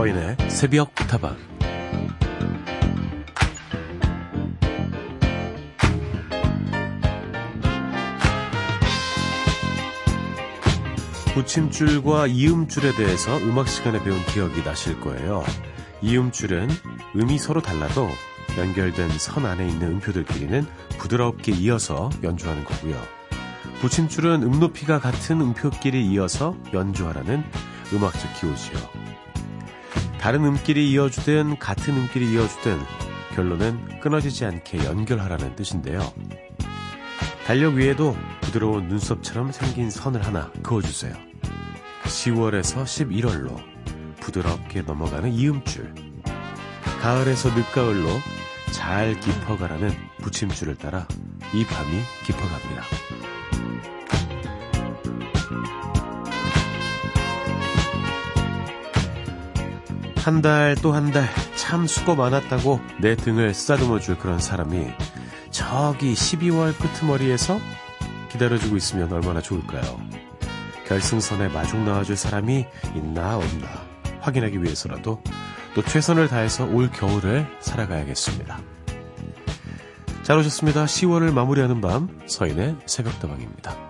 서인의 새벽 타방 붙임줄과 이음줄에 대해서 음악 시간에 배운 기억이 나실 거예요. 이음줄은 음이 서로 달라도 연결된 선 안에 있는 음표들끼리는 부드럽게 이어서 연주하는 거고요. 붙임줄은 음 높이가 같은 음표끼리 이어서 연주하라는 음악적 기호지요. 다른 음끼리 이어주든 같은 음끼리 이어주든 결론은 끊어지지 않게 연결하라는 뜻인데요. 달력 위에도 부드러운 눈썹처럼 생긴 선을 하나 그어주세요. 10월에서 11월로 부드럽게 넘어가는 이음줄. 가을에서 늦가을로 잘 깊어가라는 붙임줄을 따라 이 밤이 깊어갑니다. 한 달 또 한 달 참 수고 많았다고 내 등을 쓰다듬어 줄 그런 사람이 저기 12월 끄트머리에서 기다려주고 있으면 얼마나 좋을까요? 결승선에 마중 나와줄 사람이 있나 없나 확인하기 위해서라도 또 최선을 다해서 올 겨울을 살아가야겠습니다. 잘 오셨습니다. 10월을 마무리하는 밤 서인의 새벽다방입니다.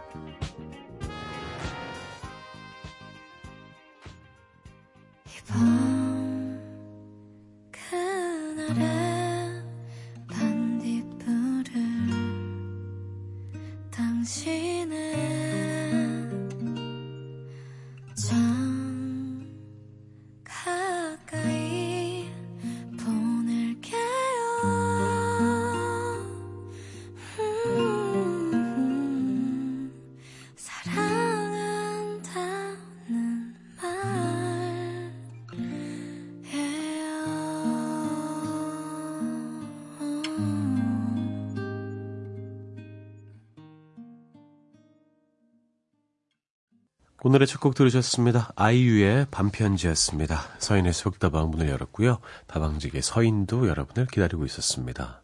첫 곡 들으셨습니다. 아이유의 반편지였습니다. 서인의 속다방 문을 열었고요. 다방직의 서인도 여러분을 기다리고 있었습니다.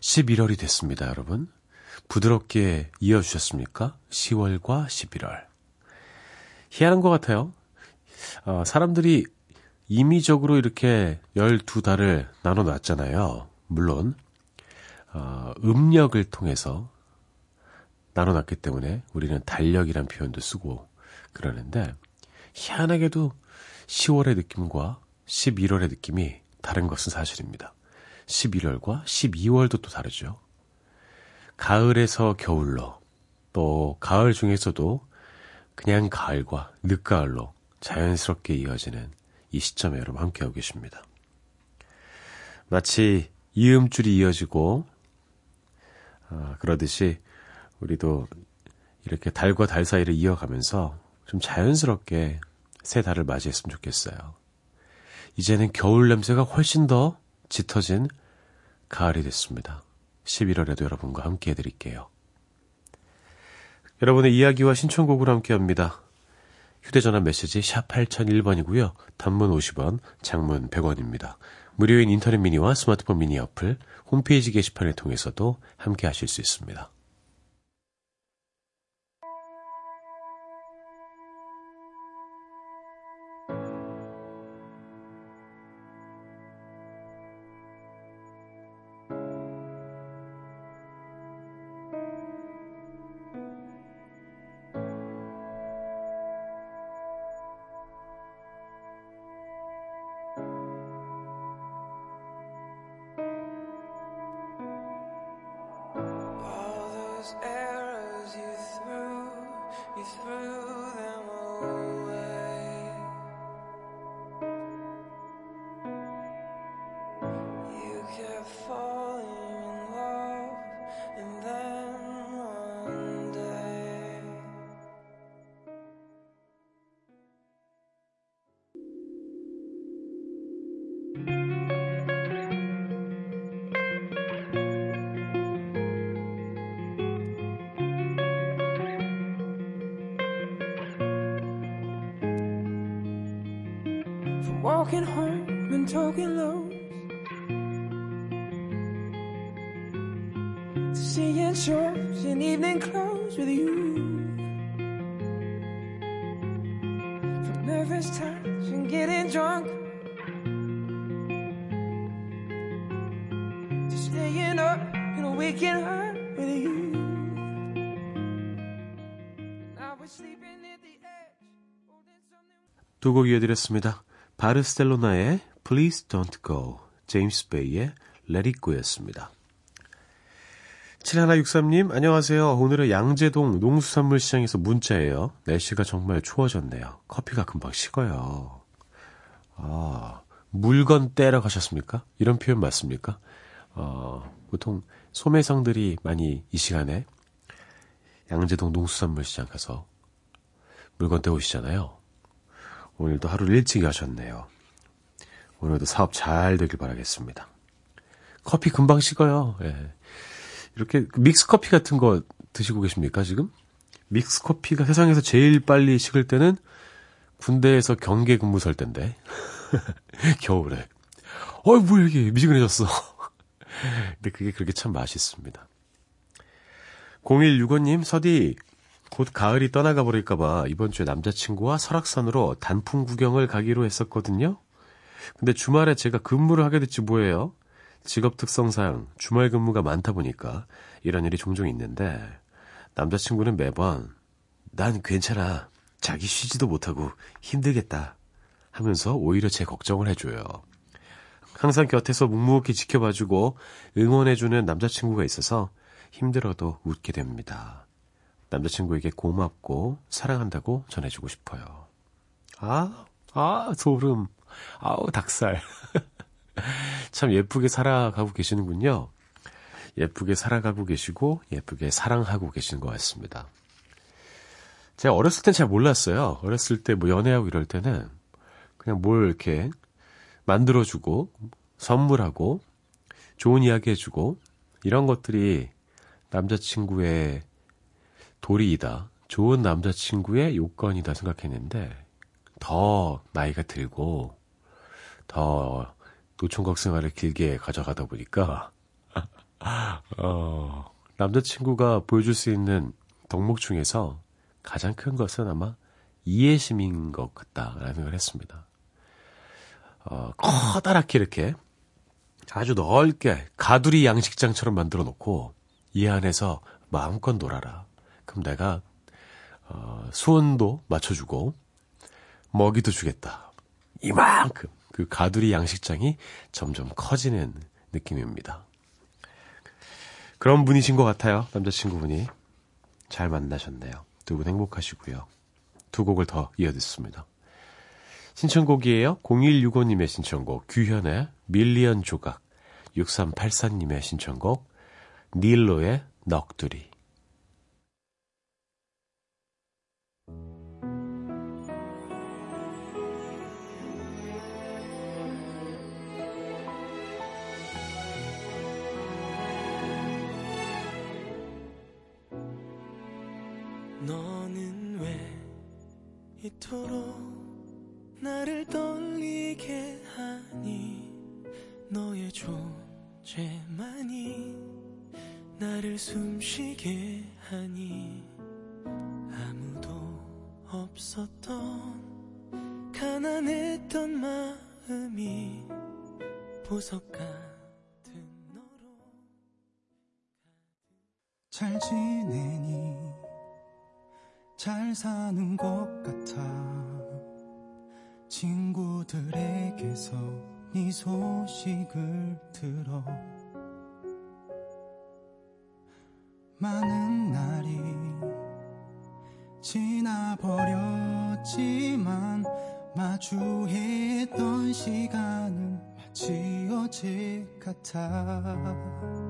11월이 됐습니다, 여러분. 부드럽게 이어주셨습니까? 10월과 11월. 희한한 것 같아요. 어, 사람들이 임의적으로 이렇게 12달을 나눠 놨잖아요. 물론, 어, 음력을 통해서 나눠 놨기 때문에 우리는 달력이란 표현도 쓰고 그러는데 희한하게도 10월의 느낌과 11월의 느낌이 다른 것은 사실입니다. 11월과 12월도 또 다르죠. 가을에서 겨울로 또 가을 중에서도 그냥 가을과 늦가을로 자연스럽게 이어지는 이 시점에 여러분 함께하고 계십니다. 마치 이음줄이 이어지고 아, 그러듯이 우리도 이렇게 달과 달 사이를 이어가면서 좀 자연스럽게 새 달을 맞이했으면 좋겠어요. 이제는 겨울 냄새가 훨씬 더 짙어진 가을이 됐습니다. 11월에도 여러분과 함께 해드릴게요. 여러분의 이야기와 신청곡으로 함께 합니다. 휴대전화 메시지 샵 8001번이고요. 단문 50원, 장문 100원입니다. 무료인 인터넷 미니와 스마트폰 미니 어플, 홈페이지 게시판을 통해서도 함께 하실 수 있습니다. talking home and talking lows To seeing shows in evening clothes with you From nervous times and getting drunk To staying up and waking up with you 두곡 이어드렸습니다. 바르셀로나의 Please Don't Go, 제임스 베이의 Let It Go였습니다. 7163님, 안녕하세요. 오늘은 양재동 농수산물 시장에서 문자예요. 날씨가 정말 추워졌네요. 커피가 금방 식어요. 아, 물건 떼러 가셨습니까? 이런 표현 맞습니까? 어, 보통 소매상들이 많이 이 시간에 양재동 농수산물 시장 가서 물건 떼오시잖아요. 오늘도 하루를 일찍 하셨네요. 오늘도 사업 잘 되길 바라겠습니다. 커피 금방 식어요. 예. 이렇게 믹스 커피 같은 거 드시고 계십니까, 지금? 믹스 커피가 세상에서 제일 빨리 식을 때는 군대에서 경계 근무 설 때인데. 겨울에. 어이, 뭐야, 이게 미지근해졌어. 근데 그게 그렇게 참 맛있습니다. 0165님, 서디, 곧 가을이 떠나가 버릴까봐 이번 주에 남자친구와 설악산으로 단풍 구경을 가기로 했었거든요. 근데 주말에 제가 근무를 하게 됐지 뭐예요? 직업 특성상 주말 근무가 많다 보니까 이런 일이 종종 있는데 남자친구는 매번 난 괜찮아. 자기 쉬지도 못하고 힘들겠다. 하면서 오히려 제 걱정을 해줘요. 항상 곁에서 묵묵히 지켜봐주고 응원해주는 남자친구가 있어서 힘들어도 웃게 됩니다. 남자친구에게 고맙고 사랑한다고 전해주고 싶어요. 아, 아, 소름. 아우, 닭살. 참 예쁘게 살아가고 계시는군요. 예쁘게 살아가고 계시고 예쁘게 사랑하고 계시는 것 같습니다. 제가 어렸을 땐 잘 몰랐어요. 어렸을 때 뭐 연애하고 이럴 때는 그냥 뭘 이렇게 만들어주고 선물하고 좋은 이야기 해주고 이런 것들이 남자친구의 도리이다. 좋은 남자친구의 요건이다 생각했는데 더 나이가 들고 더 노총각 생활을 길게 가져가다 보니까 어, 남자친구가 보여줄 수 있는 덕목 중에서 가장 큰 것은 아마 이해심인 것 같다라는 생각을 했습니다. 어, 커다랗게 이렇게 아주 넓게 가두리 양식장처럼 만들어 놓고 이 안에서 마음껏 놀아라. 그럼 내가 어, 수온도 맞춰주고 먹이도 주겠다. 이만큼 그 가두리 양식장이 점점 커지는 느낌입니다. 그런 분이신 것 같아요. 남자친구분이. 잘 만나셨네요. 두 분 행복하시고요. 두 곡을 더 이어듣습니다. 신청곡이에요. 0165님의 신청곡 규현의 밀리언 조각 6384님의 신청곡 닐로의 넋두리 이토록 나를 떨리게 하니 너의 존재만이 나를 숨쉬게 하니 아무도 없었던 가난했던 마음이 보석 같은 너로 잘 지내니 잘 사는 것 같아. 친구들에게서 네 소식을 들어. 많은 날이 지나버렸지만 마주했던 시간은 마치 어제 같아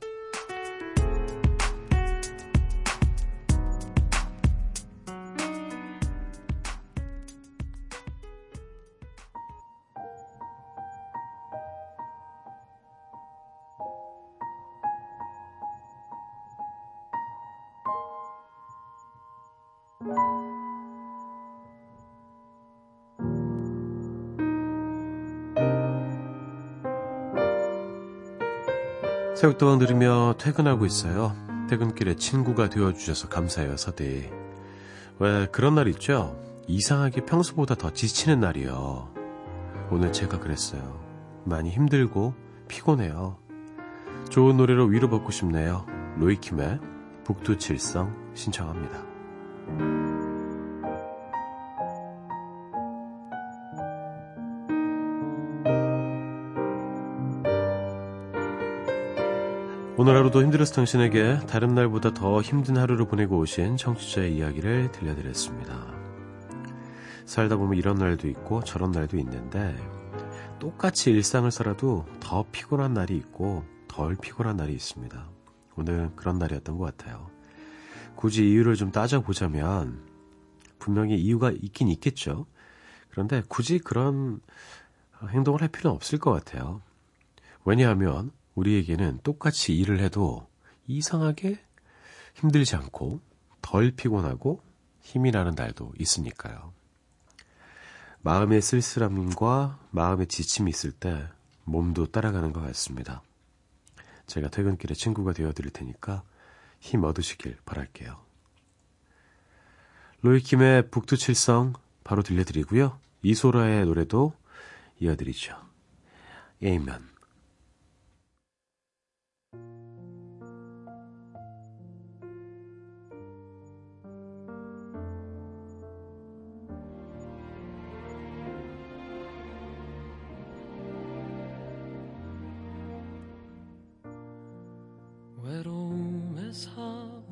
새벽도방 들으며 퇴근하고 있어요. 퇴근길에 친구가 되어주셔서 감사해요, 서디. 왜 그런 날 있죠? 이상하게 평소보다 더 지치는 날이요. 오늘 제가 그랬어요. 많이 힘들고 피곤해요. 좋은 노래로 위로받고 싶네요. 로이킴의 북두칠성 신청합니다. 오늘 하루도 힘들어서 당신에게 다른 날보다 더 힘든 하루를 보내고 오신 청취자의 이야기를 들려드렸습니다. 살다 보면 이런 날도 있고 저런 날도 있는데 똑같이 일상을 살아도 더 피곤한 날이 있고 덜 피곤한 날이 있습니다. 오늘 그런 날이었던 것 같아요. 굳이 이유를 좀 따져보자면 분명히 이유가 있긴 있겠죠. 그런데 굳이 그런 행동을 할 필요는 없을 것 같아요. 왜냐하면 우리에게는 똑같이 일을 해도 이상하게 힘들지 않고 덜 피곤하고 힘이 나는 날도 있으니까요. 마음의 쓸쓸함과 마음의 지침이 있을 때 몸도 따라가는 것 같습니다. 제가 퇴근길에 친구가 되어드릴 테니까 힘 얻으시길 바랄게요. 로이킴의 북두칠성 바로 들려드리고요. 이소라의 노래도 이어드리죠. 에이면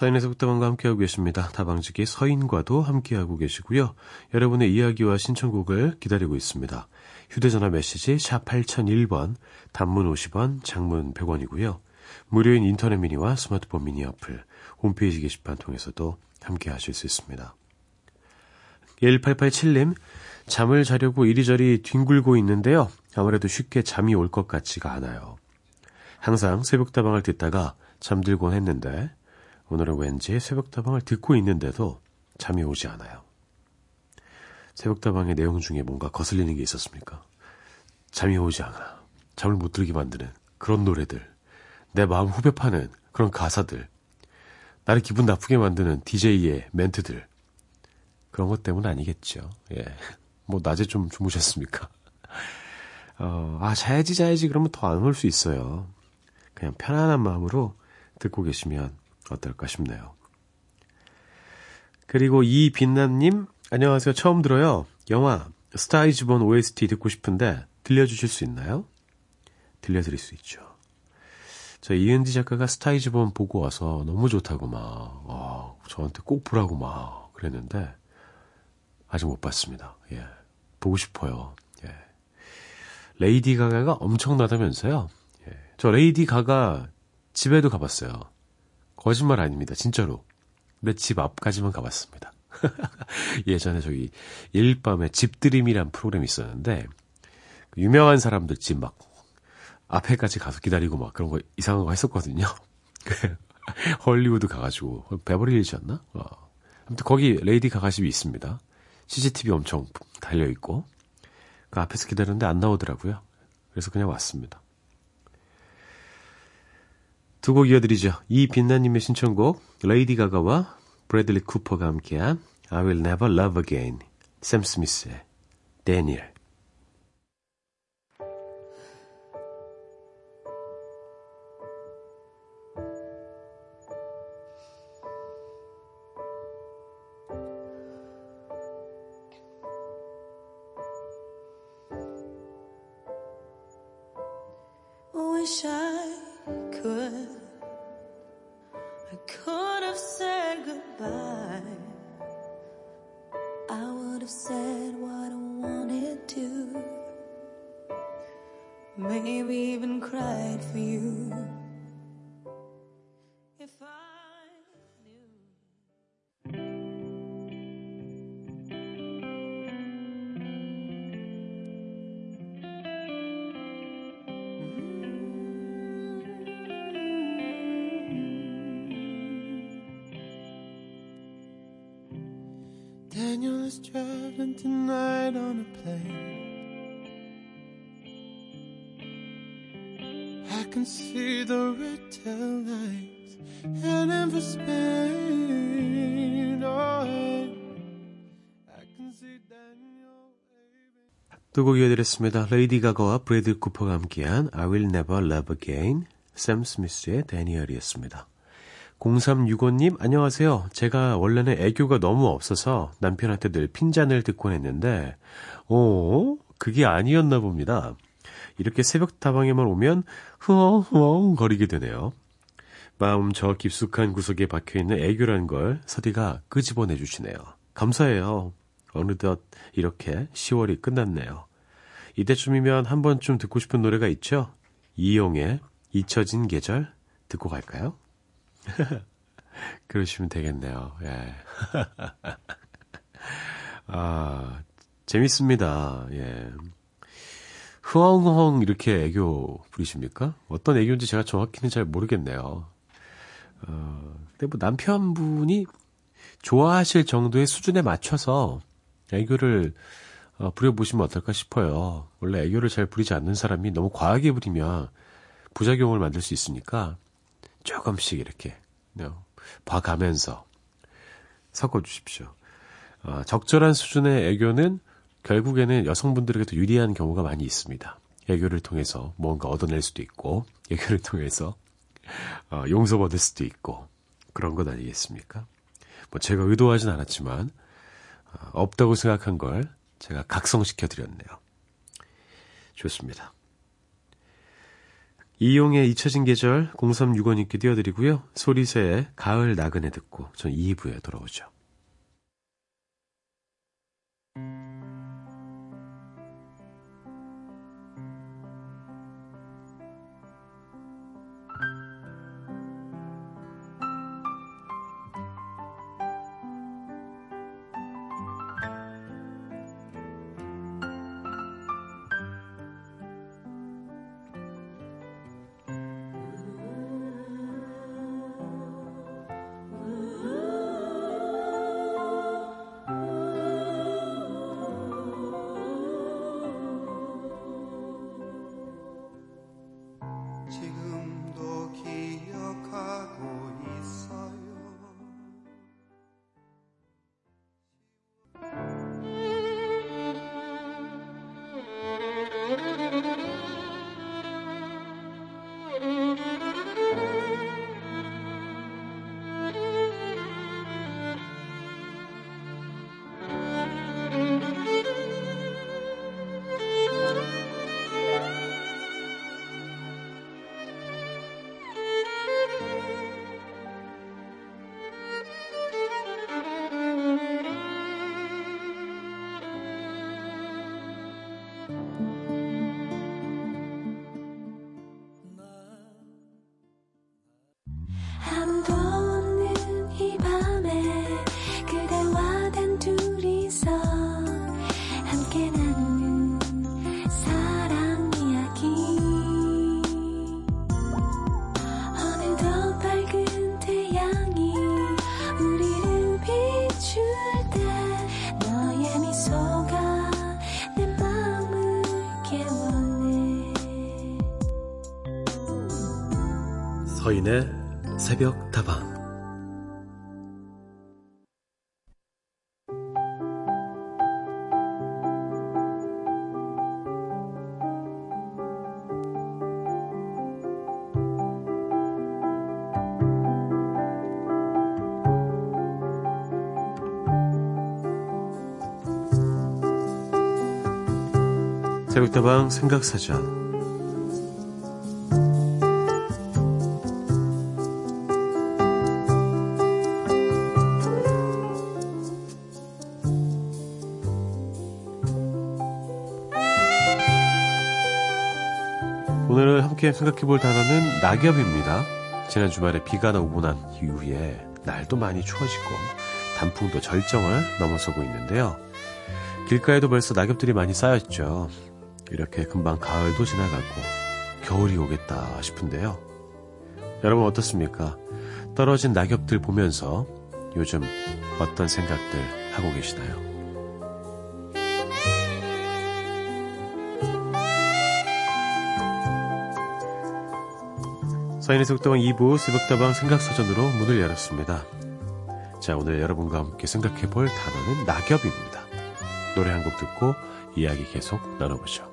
서인에서 북다방과 함께하고 계십니다. 다방지기 서인과도 함께하고 계시고요. 여러분의 이야기와 신청곡을 기다리고 있습니다. 휴대전화 메시지 샵 8001번, 단문 50원, 장문 100원이고요. 무료인 인터넷 미니와 스마트폰 미니 어플, 홈페이지 게시판 통해서도 함께하실 수 있습니다. 1887님, 잠을 자려고 이리저리 뒹굴고 있는데요. 아무래도 쉽게 잠이 올 것 같지가 않아요. 항상 새벽다방을 듣다가 잠들곤 했는데 오늘은 왠지 새벽다방을 듣고 있는데도 잠이 오지 않아요. 새벽다방의 내용 중에 뭔가 거슬리는 게 있었습니까? 잠이 오지 않아. 잠을 못 들게 만드는 그런 노래들. 내 마음 후벼 파는 그런 가사들. 나를 기분 나쁘게 만드는 DJ의 멘트들. 그런 것 때문 아니겠죠. 예. 뭐, 낮에 좀 주무셨습니까? 어, 아, 자야지, 자야지. 그러면 더 안 올 수 있어요. 그냥 편안한 마음으로 듣고 계시면 어떨까 싶네요. 그리고 이빛남님, 안녕하세요. 처음 들어요. 영화 스타이즈본 OST 듣고 싶은데 들려주실 수 있나요? 들려드릴 수 있죠. 저 이은지 작가가 스타이즈본 보고 와서 너무 좋다고 막, 어, 저한테 꼭 보라고 막 그랬는데 아직 못 봤습니다. 예. 보고 싶어요. 예. 레이디 가가가 엄청나다면서요? 예. 저 레이디 가가 집에도 가봤어요. 거짓말 아닙니다. 진짜로. 내 집 앞까지만 가봤습니다. 예전에 저기 일밤에 집드림이란 프로그램이 있었는데 그 유명한 사람들 집 막 앞에까지 가서 기다리고 막 그런 거 이상한 거 했었거든요. 그 헐리우드 가가지고 베버리힐즈였나? 어. 아무튼 거기 레이디 가가 집이 있습니다. CCTV 엄청 달려 있고 그 앞에서 기다렸는데 안 나오더라고요. 그래서 그냥 왔습니다. 두 곡 이어드리죠. 이빛나님의 신청곡 레이디 가가와 브래들리 쿠퍼가 함께한 I Will Never Love Again 샘 스미스의 데니엘 wish I said what I wanted to. Maybe even cried for you. Tonight on a plane. I can see the red tail lights heading for Spain. Oh. I can see Daniel. 두곡 이어드렸습니다. 레이디 가가와 브래드 쿠퍼가 함께한 I Will Never Love Again 샘 스미스의 데니얼이었습니다. 0365님 안녕하세요. 제가 원래는 애교가 너무 없어서 남편한테 늘 핀잔을 듣곤 했는데 어 그게 아니었나 봅니다. 이렇게 새벽 다방에만 오면 흐엉흐엉 거리게 되네요. 마음 저 깊숙한 구석에 박혀있는 애교란 걸 서디가 끄집어내 주시네요. 감사해요. 어느덧 이렇게 10월이 끝났네요. 이때쯤이면 한 번쯤 듣고 싶은 노래가 있죠? 이용의 잊혀진 계절 듣고 갈까요? 그러시면 되겠네요. 예. 아, 재밌습니다. 예. 흐엉흐엉 이렇게 애교 부리십니까? 어떤 애교인지 제가 정확히는 잘 모르겠네요. 어, 근데 뭐 남편분이 좋아하실 정도의 수준에 맞춰서 애교를 어, 부려보시면 어떨까 싶어요. 원래 애교를 잘 부리지 않는 사람이 너무 과하게 부리면 부작용을 만들 수 있으니까 조금씩 이렇게 어, 봐가면서 섞어주십시오. 어, 적절한 수준의 애교는 결국에는 여성분들에게도 유리한 경우가 많이 있습니다. 애교를 통해서 뭔가 얻어낼 수도 있고, 애교를 통해서 어, 용서받을 수도 있고, 그런 것 아니겠습니까? 뭐 제가 의도하진 않았지만, 어, 없다고 생각한 걸 제가 각성시켜 드렸네요. 좋습니다. 이용의 잊혀진 계절 0365님께 띄워드리고요. 소리새의 가을 나그네 듣고 전 2부에 돌아오죠. 嗯。 새벽 다방. 새벽다방 생각사전 생각해 볼 단어는 낙엽입니다. 지난 주말에 비가 오고 난 이후에 날도 많이 추워지고 단풍도 절정을 넘어서고 있는데요. 길가에도 벌써 낙엽들이 많이 쌓였죠. 이렇게 금방 가을도 지나가고 겨울이 오겠다 싶은데요. 여러분 어떻습니까? 떨어진 낙엽들 보면서 요즘 어떤 생각들 하고 계시나요? 사인의 속다방 2부 새벽다방 생각사전으로 문을 열었습니다. 자, 오늘 여러분과 함께 생각해 볼 단어는 낙엽입니다. 노래 한 곡 듣고 이야기 계속 나눠보죠.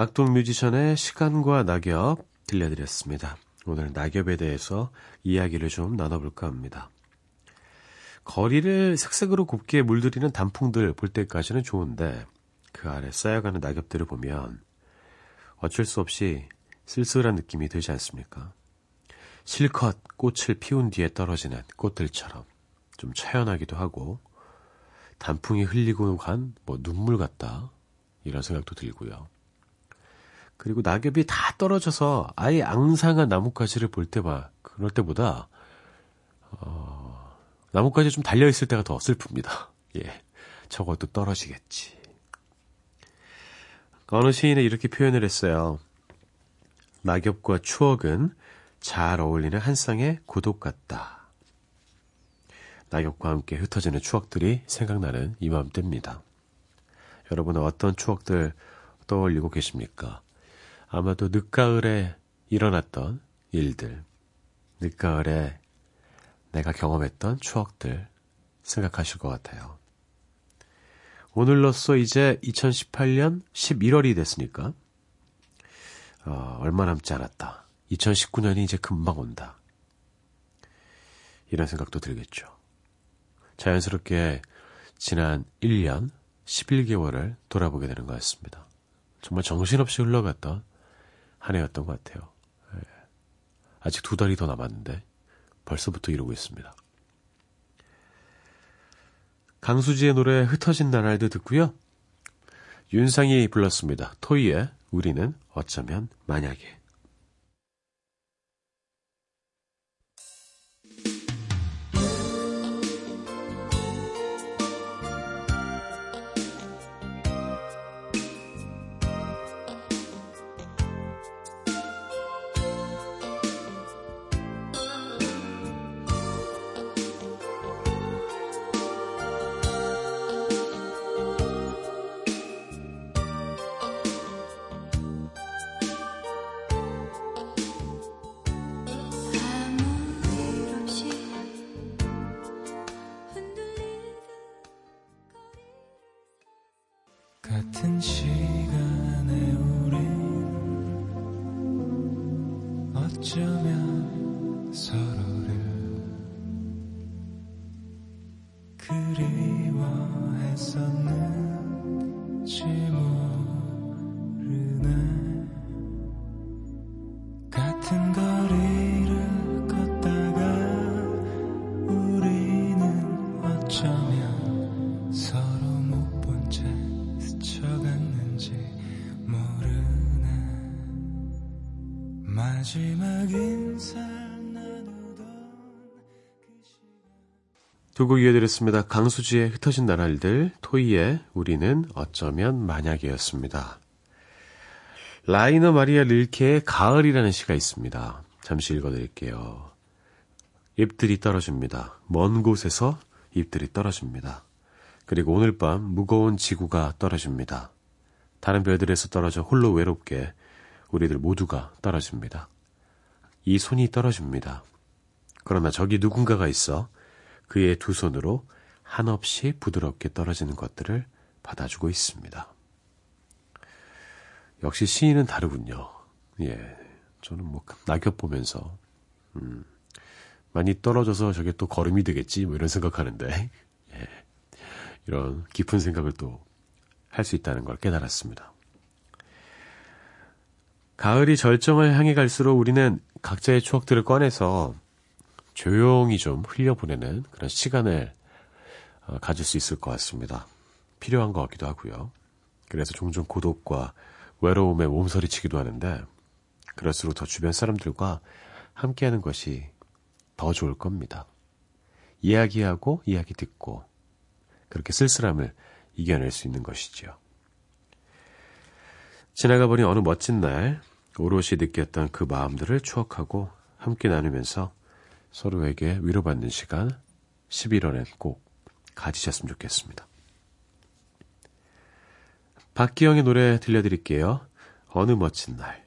악동 뮤지션의 시간과 낙엽 들려드렸습니다. 오늘 낙엽에 대해서 이야기를 좀 나눠볼까 합니다. 거리를 색색으로 곱게 물들이는 단풍들 볼 때까지는 좋은데 그 아래 쌓여가는 낙엽들을 보면 어쩔 수 없이 쓸쓸한 느낌이 들지 않습니까? 실컷 꽃을 피운 뒤에 떨어지는 꽃들처럼 좀 차연하기도 하고 단풍이 흘리고 간 뭐 눈물 같다 이런 생각도 들고요. 그리고 낙엽이 다 떨어져서 아예 앙상한 나뭇가지를 볼 때만 그럴 때보다 어, 나뭇가지 좀 달려 있을 때가 더 슬픕니다. 예, 저것도 떨어지겠지. 어느 시인은 이렇게 표현을 했어요. 낙엽과 추억은 잘 어울리는 한 쌍의 고독 같다. 낙엽과 함께 흩어지는 추억들이 생각나는 이맘때입니다. 여러분은 어떤 추억들 떠올리고 계십니까? 아마도 늦가을에 일어났던 일들, 늦가을에 내가 경험했던 추억들 생각하실 것 같아요. 오늘로써 이제 2018년 11월이 됐으니까 어, 얼마 남지 않았다. 2019년이 이제 금방 온다. 이런 생각도 들겠죠. 자연스럽게 지난 1년 11개월을 돌아보게 되는 것 같습니다. 정말 정신없이 흘러갔던 한 해였던 것 같아요. 예. 아직 두 달이 더 남았는데 벌써부터 이러고 있습니다. 강수지의 노래 흩어진 나날도 듣고요. 윤상이 불렀습니다. 토이의 우리는 어쩌면 만약에. 두 곡 이어드렸습니다. 강수지의 흩어진 나날들, 토이의 우리는 어쩌면 만약이었습니다. 라이너 마리아 릴케의 가을이라는 시가 있습니다. 잠시 읽어드릴게요. 잎들이 떨어집니다. 먼 곳에서 잎들이 떨어집니다. 그리고 오늘 밤 무거운 지구가 떨어집니다. 다른 별들에서 떨어져 홀로 외롭게 우리들 모두가 떨어집니다. 이 손이 떨어집니다. 그러나 저기 누군가가 있어 그의 두 손으로 한없이 부드럽게 떨어지는 것들을 받아주고 있습니다. 역시 시인은 다르군요. 예. 저는 뭐 낙엽 보면서 음, 많이 떨어져서 저게 또 걸음이 되겠지 뭐 이런 생각하는데 예. 이런 깊은 생각을 또 할 수 있다는 걸 깨달았습니다. 가을이 절정을 향해 갈수록 우리는 각자의 추억들을 꺼내서 조용히 좀 흘려보내는 그런 시간을 어, 가질 수 있을 것 같습니다. 필요한 것 같기도 하고요. 그래서 종종 고독과 외로움에 몸서리치기도 하는데 그럴수록 더 주변 사람들과 함께하는 것이 더 좋을 겁니다. 이야기하고 이야기 듣고 그렇게 쓸쓸함을 이겨낼 수 있는 것이지요. 지나가 버린 어느 멋진 날 오롯이 느꼈던 그 마음들을 추억하고 함께 나누면서 서로에게 위로받는 시간 11월엔 꼭 가지셨으면 좋겠습니다. 박기영의 노래 들려드릴게요. 어느 멋진 날.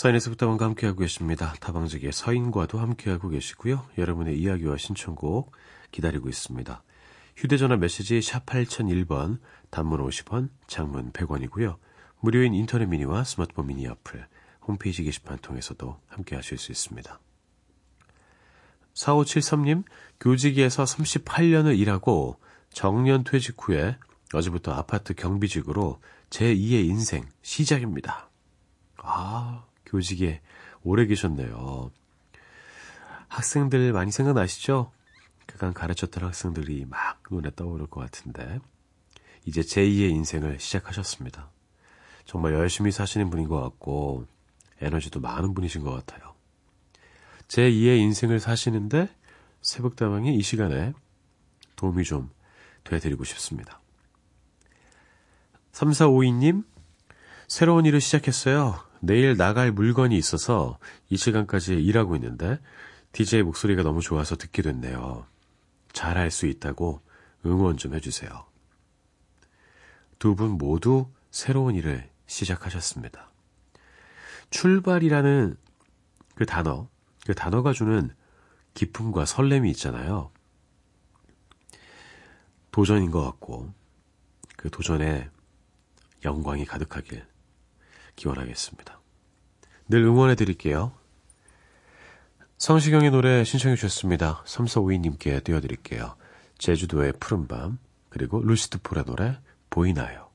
서인에서 부터원과 함께하고 계십니다. 다방지기의 서인과도 함께하고 계시고요. 여러분의 이야기와 신청곡 기다리고 있습니다. 휴대전화 메시지 샵 8001번, 단문 50원, 장문 100원이고요. 무료인 인터넷 미니와 스마트폰 미니 어플, 홈페이지 게시판 통해서도 함께하실 수 있습니다. 4573님, 교직에서 38년을 일하고 정년 퇴직 후에 어제부터 아파트 경비직으로 제2의 인생 시작입니다. 아, 교직에 오래 계셨네요. 학생들 많이 생각나시죠? 그간 가르쳤던 학생들이 막 눈에 떠오를 것 같은데, 이제 제2의 인생을 시작하셨습니다. 정말 열심히 사시는 분인 것 같고, 에너지도 많은 분이신 것 같아요. 제2의 인생을 사시는데, 새벽다방이 이 시간에 도움이 좀 되드리고 싶습니다. 3452님, 새로운 일을 시작했어요. 내일 나갈 물건이 있어서 이 시간까지 일하고 있는데 DJ 목소리가 너무 좋아서 듣게 됐네요. 잘할 수 있다고 응원 좀 해주세요. 두 분 모두 새로운 일을 시작하셨습니다. 출발이라는 그 단어, 그 단어가 주는 기쁨과 설렘이 있잖아요. 도전인 것 같고, 그 도전에 영광이 가득하길 기원하겠습니다. 늘 응원해 드릴게요. 성시경의 노래 신청해 주셨습니다. 삼서오이님께 띄워드릴게요. 제주도의 푸른밤 그리고 루시드 폴의 노래 보이나요?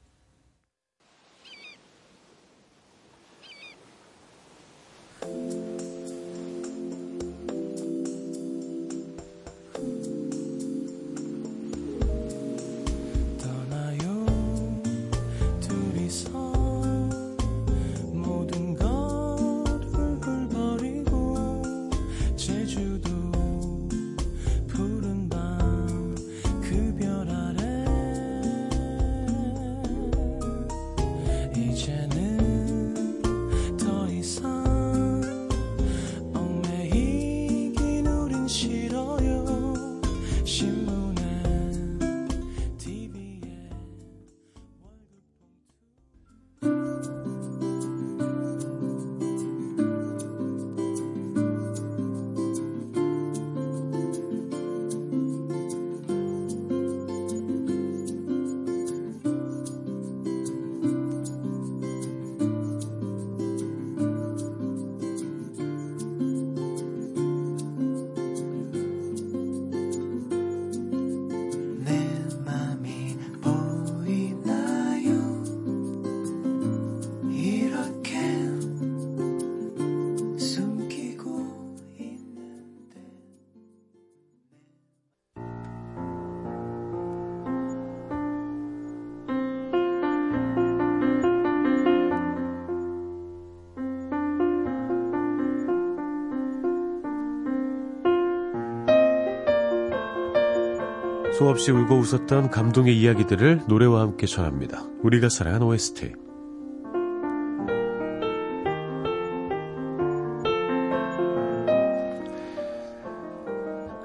수없이 울고 웃었던 감동의 이야기들을 노래와 함께 전합니다. 우리가 사랑한 OST.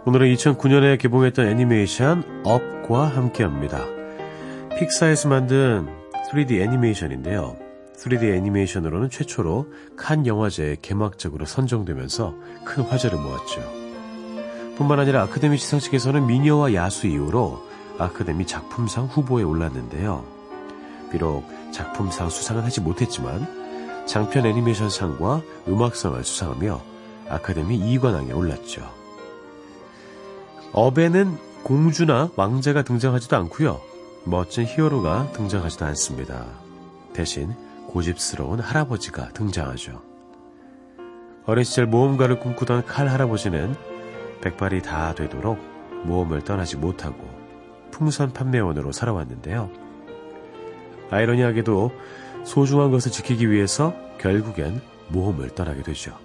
오늘은 2009년에 개봉했던 애니메이션 업과 함께 합니다. 픽사에서 만든 3D 애니메이션인데요. 3D 애니메이션으로는 최초로 칸 영화제에 개막적으로 선정되면서 큰 화제를 모았죠. 뿐만 아니라 아카데미 시상식에서는 미녀와 야수 이후로 아카데미 작품상 후보에 올랐는데요. 비록 작품상 수상은 하지 못했지만 장편 애니메이션상과 음악상을 수상하며 아카데미 2관왕에 올랐죠. 업에는 공주나 왕자가 등장하지도 않고요. 멋진 히어로가 등장하지도 않습니다. 대신 고집스러운 할아버지가 등장하죠. 어린 시절 모험가를 꿈꾸던 칼 할아버지는 백발이 다 되도록 모험을 떠나지 못하고 풍선 판매원으로 살아왔는데요. 아이러니하게도 소중한 것을 지키기 위해서 결국엔 모험을 떠나게 되죠.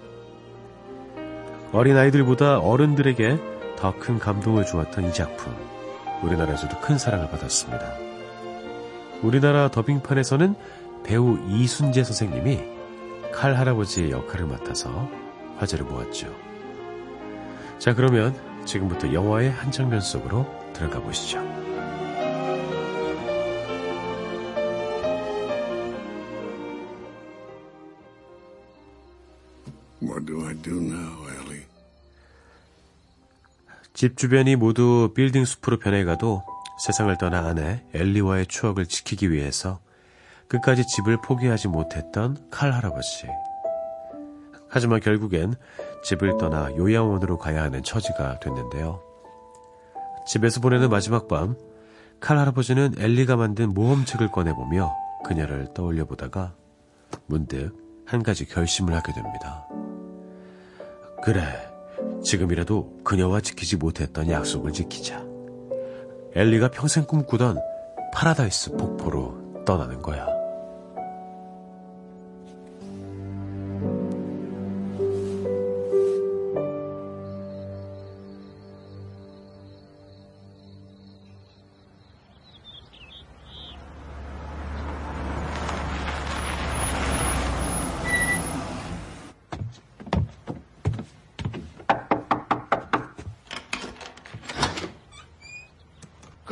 어린 아이들보다 어른들에게 더 큰 감동을 주었던 이 작품. 우리나라에서도 큰 사랑을 받았습니다. 우리나라 더빙판에서는 배우 이순재 선생님이 칼 할아버지의 역할을 맡아서 화제를 모았죠. 자, 그러면 지금부터 영화의 한 장면 속으로 들어가 보시죠. What do I do now, Ellie? 집 주변이 모두 빌딩 숲으로 변해가도 세상을 떠나 아내 엘리와의 추억을 지키기 위해서 끝까지 집을 포기하지 못했던 칼 할아버지. 하지만 결국엔 집을 떠나 요양원으로 가야 하는 처지가 됐는데요. 집에서 보내는 마지막 밤, 칼 할아버지는 엘리가 만든 모험책을 꺼내보며 그녀를 떠올려 보다가 문득 한 가지 결심을 하게 됩니다. 그래, 지금이라도 그녀와 지키지 못했던 약속을 지키자. 엘리가 평생 꿈꾸던 파라다이스 폭포로 떠나는 거야.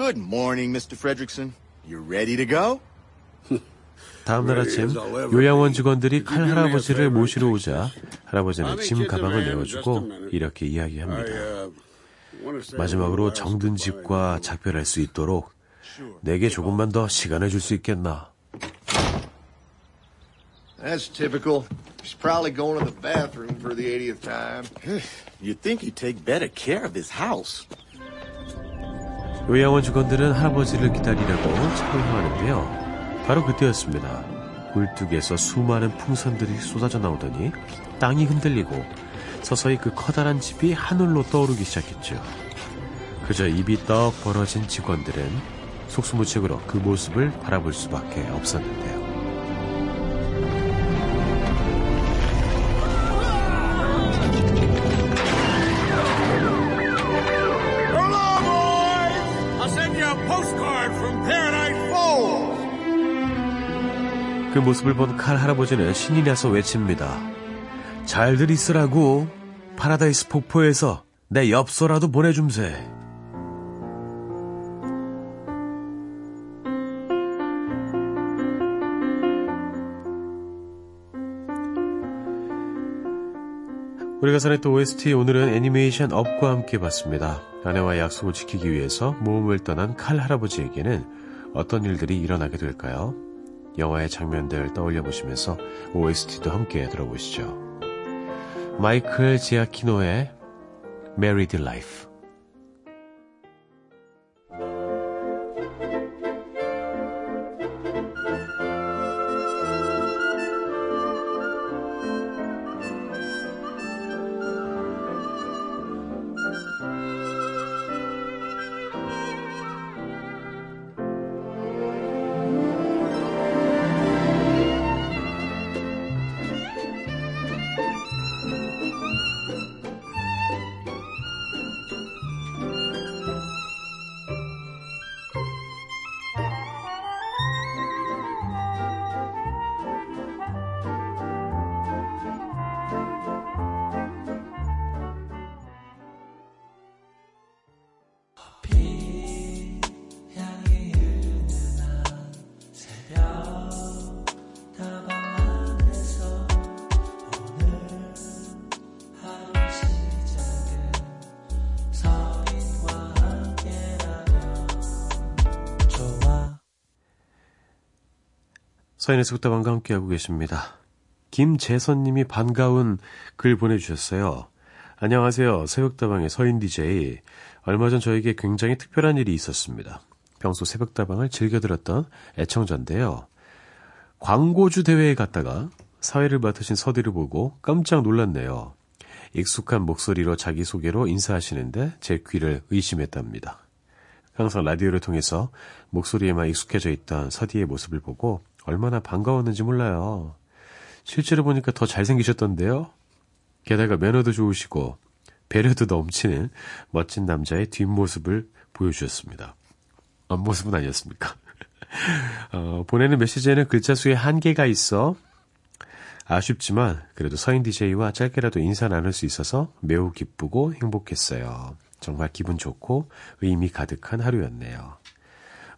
Good morning, Mr. Fredrickson. You ready to go? 다음 날 아침 요양원 직원들이 칼 할아버지를 모시러 오자 할아버지는 짐 가방을 내어주고 이렇게 이야기합니다. 마지막으로 정든 집과 작별할 수 있도록 내게 조금만 더 시간을 줄 수 있겠나? That's typical. He's probably going to the bathroom for the 80th time. You'd think he'd take better care of his house. 요양원 직원들은 할아버지를 기다리려고 차로 향하는데요. 바로 그때였습니다. 굴뚝에서 수많은 풍선들이 쏟아져 나오더니 땅이 흔들리고 서서히 그 커다란 집이 하늘로 떠오르기 시작했죠. 그저 입이 떡 벌어진 직원들은 속수무책으로 그 모습을 바라볼 수밖에 없었는데요. 그 모습을 본 칼 할아버지는 신이 나서 외칩니다. 잘들 있으라고 파라다이스 폭포에서 내 엽서라도 보내줌세. 우리가 사랑했던 OST 오늘은 애니메이션 Up과 함께 봤습니다. 아내와의 약속을 지키기 위해서 모험을 떠난 칼 할아버지에게는 어떤 일들이 일어나게 될까요? 영화의 장면들 떠올려 보시면서 OST도 함께 들어보시죠. 마이클 지아키노의 Married Life 서인의 속다방과 함께하고 계십니다. 김재선님이 반가운 글 보내주셨어요. 안녕하세요. 새벽다방의 서인 DJ. 얼마 전 저에게 굉장히 특별한 일이 있었습니다. 평소 새벽다방을 즐겨 들었던 애청자인데요. 광고주 대회에 갔다가 사회를 맡으신 서디를 보고 깜짝 놀랐네요. 익숙한 목소리로 자기소개로 인사하시는데 제 귀를 의심했답니다. 항상 라디오를 통해서 목소리에만 익숙해져 있던 서디의 모습을 보고 얼마나 반가웠는지 몰라요. 실제로 보니까 더 잘생기셨던데요. 게다가 매너도 좋으시고 배려도 넘치는 멋진 남자의 뒷모습을 보여주셨습니다. 앞모습은 아니었습니까? 어, 보내는 메시지에는 글자 수에 한계가 있어 아쉽지만 그래도 서인 DJ와 짧게라도 인사 나눌 수 있어서 매우 기쁘고 행복했어요. 정말 기분 좋고 의미 가득한 하루였네요.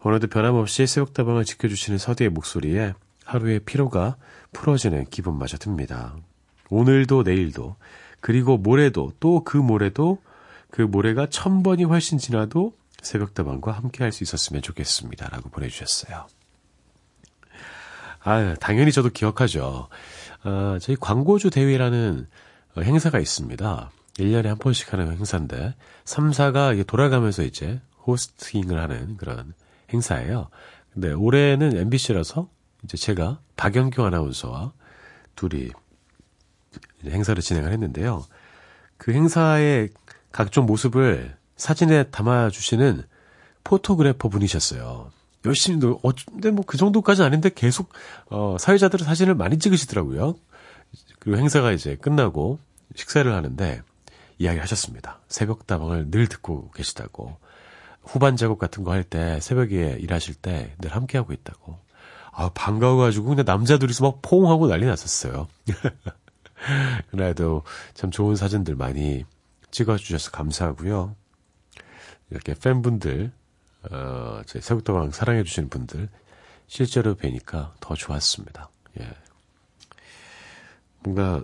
오늘도 변함없이 새벽다방을 지켜주시는 서디의 목소리에 하루의 피로가 풀어지는 기분마저 듭니다. 오늘도 내일도 그리고 모레도 또 그 모레도 그 모레가 천 번이 훨씬 지나도 새벽다방과 함께 할 수 있었으면 좋겠습니다. 라고 보내주셨어요. 아 당연히 저도 기억하죠. 아, 저희 광고주 대회라는 어, 행사가 있습니다. 1년에 한 번씩 하는 행사인데, 3사가 돌아가면서 이제 hosting을 하는 그런 행사예요. 근데 올해는 MBC라서 이제 제가 박영규 아나운서와 둘이 행사를 진행을 했는데요. 그 행사의 각종 모습을 사진에 담아주시는 photographer 분이셨어요. 열심히, 노, 어, 근데 뭐 그 정도까지는 아닌데 계속, 어, 사회자들은 사진을 많이 찍으시더라고요. 그리고 행사가 이제 끝나고 식사를 하는데 이야기 하셨습니다. 새벽 다방을 늘 듣고 계시다고. 후반 작업 같은 거 할 때 새벽에 일하실 때 늘 함께 하고 있다고. 아, 반가워가지고 그냥 남자들이서 막 포옹하고 난리 났었어요. 그래도 참 좋은 사진들 많이 찍어주셔서 감사하고요. 이렇게 팬분들, 어, 제 새벽다방 사랑해주시는 분들, 실제로 뵈니까 더 좋았습니다. 예. 뭔가,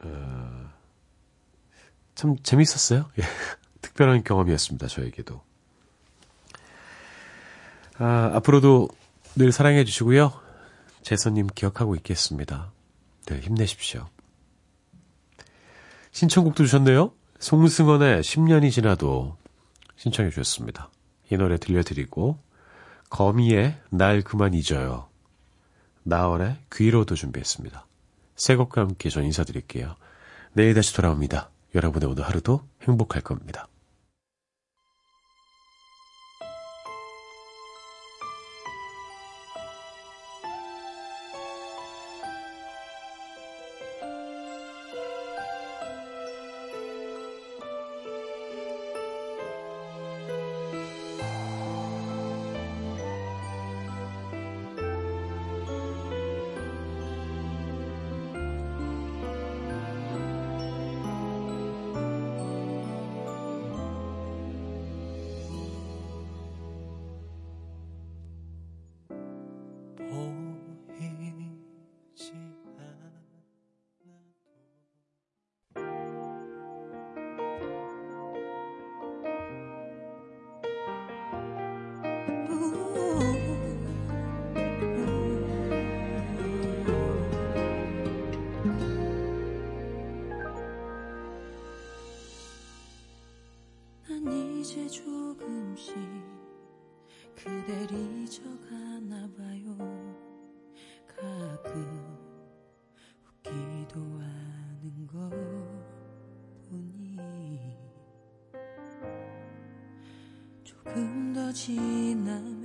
어, 참 재밌었어요. 예. 특별한 경험이었습니다. 저에게도. 아, 앞으로도 늘 사랑해 주시고요. 재선님 기억하고 있겠습니다. 네, 힘내십시오. 신청곡도 주셨네요. 송승헌의 10년이 지나도 신청해 주셨습니다. 이 노래 들려드리고 거미의 날 그만 잊어요. 나월의 귀로도 준비했습니다. 새 곡과 함께 전 인사드릴게요. 내일 다시 돌아옵니다. 여러분의 오늘 하루도 행복할 겁니다. 조금 더 지나면